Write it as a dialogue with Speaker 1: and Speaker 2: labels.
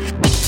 Speaker 1: Bye.